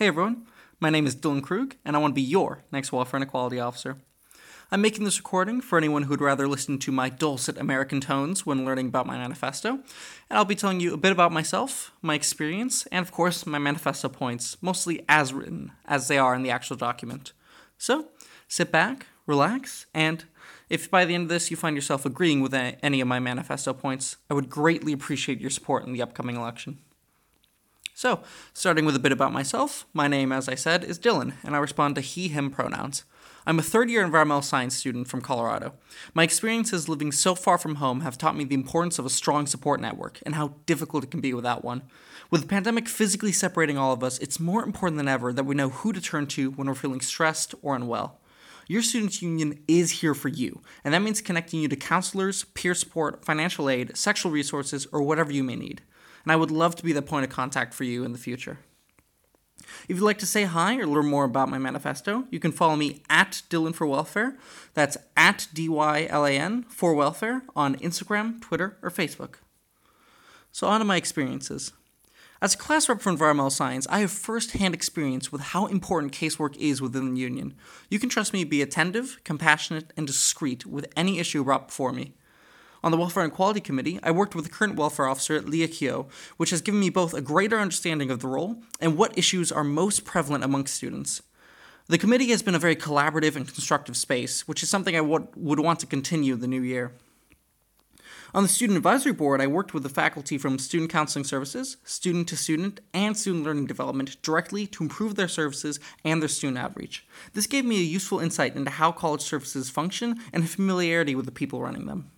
Hey everyone, my name is Dylan Krug, and I want to be your next Welfare and Equality Officer. I'm making this recording for anyone who'd rather listen to my dulcet American tones when learning about my manifesto, and I'll be telling you a bit about myself, my experience, and of course, my manifesto points, mostly as written, as they are in the actual document. So, sit back, relax, and if by the end of this you find yourself agreeing with any of my manifesto points, I would greatly appreciate your support in the upcoming election. So, starting with a bit about myself, my name, as I said, is Dylan, and I respond to he, him pronouns. I'm a third year environmental science student from Colorado. My experiences living so far from home have taught me the importance of a strong support network and how difficult it can be without one. With the pandemic physically separating all of us, it's more important than ever that we know who to turn to when we're feeling stressed or unwell. Your Students Union is here for you, and that means connecting you to counselors, peer support, financial aid, sexual resources, or whatever you may need and I would love to be the point of contact for you in the future. If you'd like to say hi or learn more about my manifesto, you can follow me at Dylan for Welfare. That's at D Y L A N for Welfare on Instagram, Twitter, or Facebook. So, on to my experiences. As a class rep for environmental science, I have first hand experience with how important casework is within the union. You can trust me to be attentive, compassionate, and discreet with any issue brought before me. On the Welfare and Equality Committee, I worked with the current welfare officer, Leah Keogh, which has given me both a greater understanding of the role and what issues are most prevalent amongst students. The committee has been a very collaborative and constructive space, which is something I would, would want to continue the new year. On the Student Advisory Board, I worked with the faculty from Student Counseling Services, Student to Student, and Student Learning Development directly to improve their services and their student outreach. This gave me a useful insight into how college services function and a familiarity with the people running them.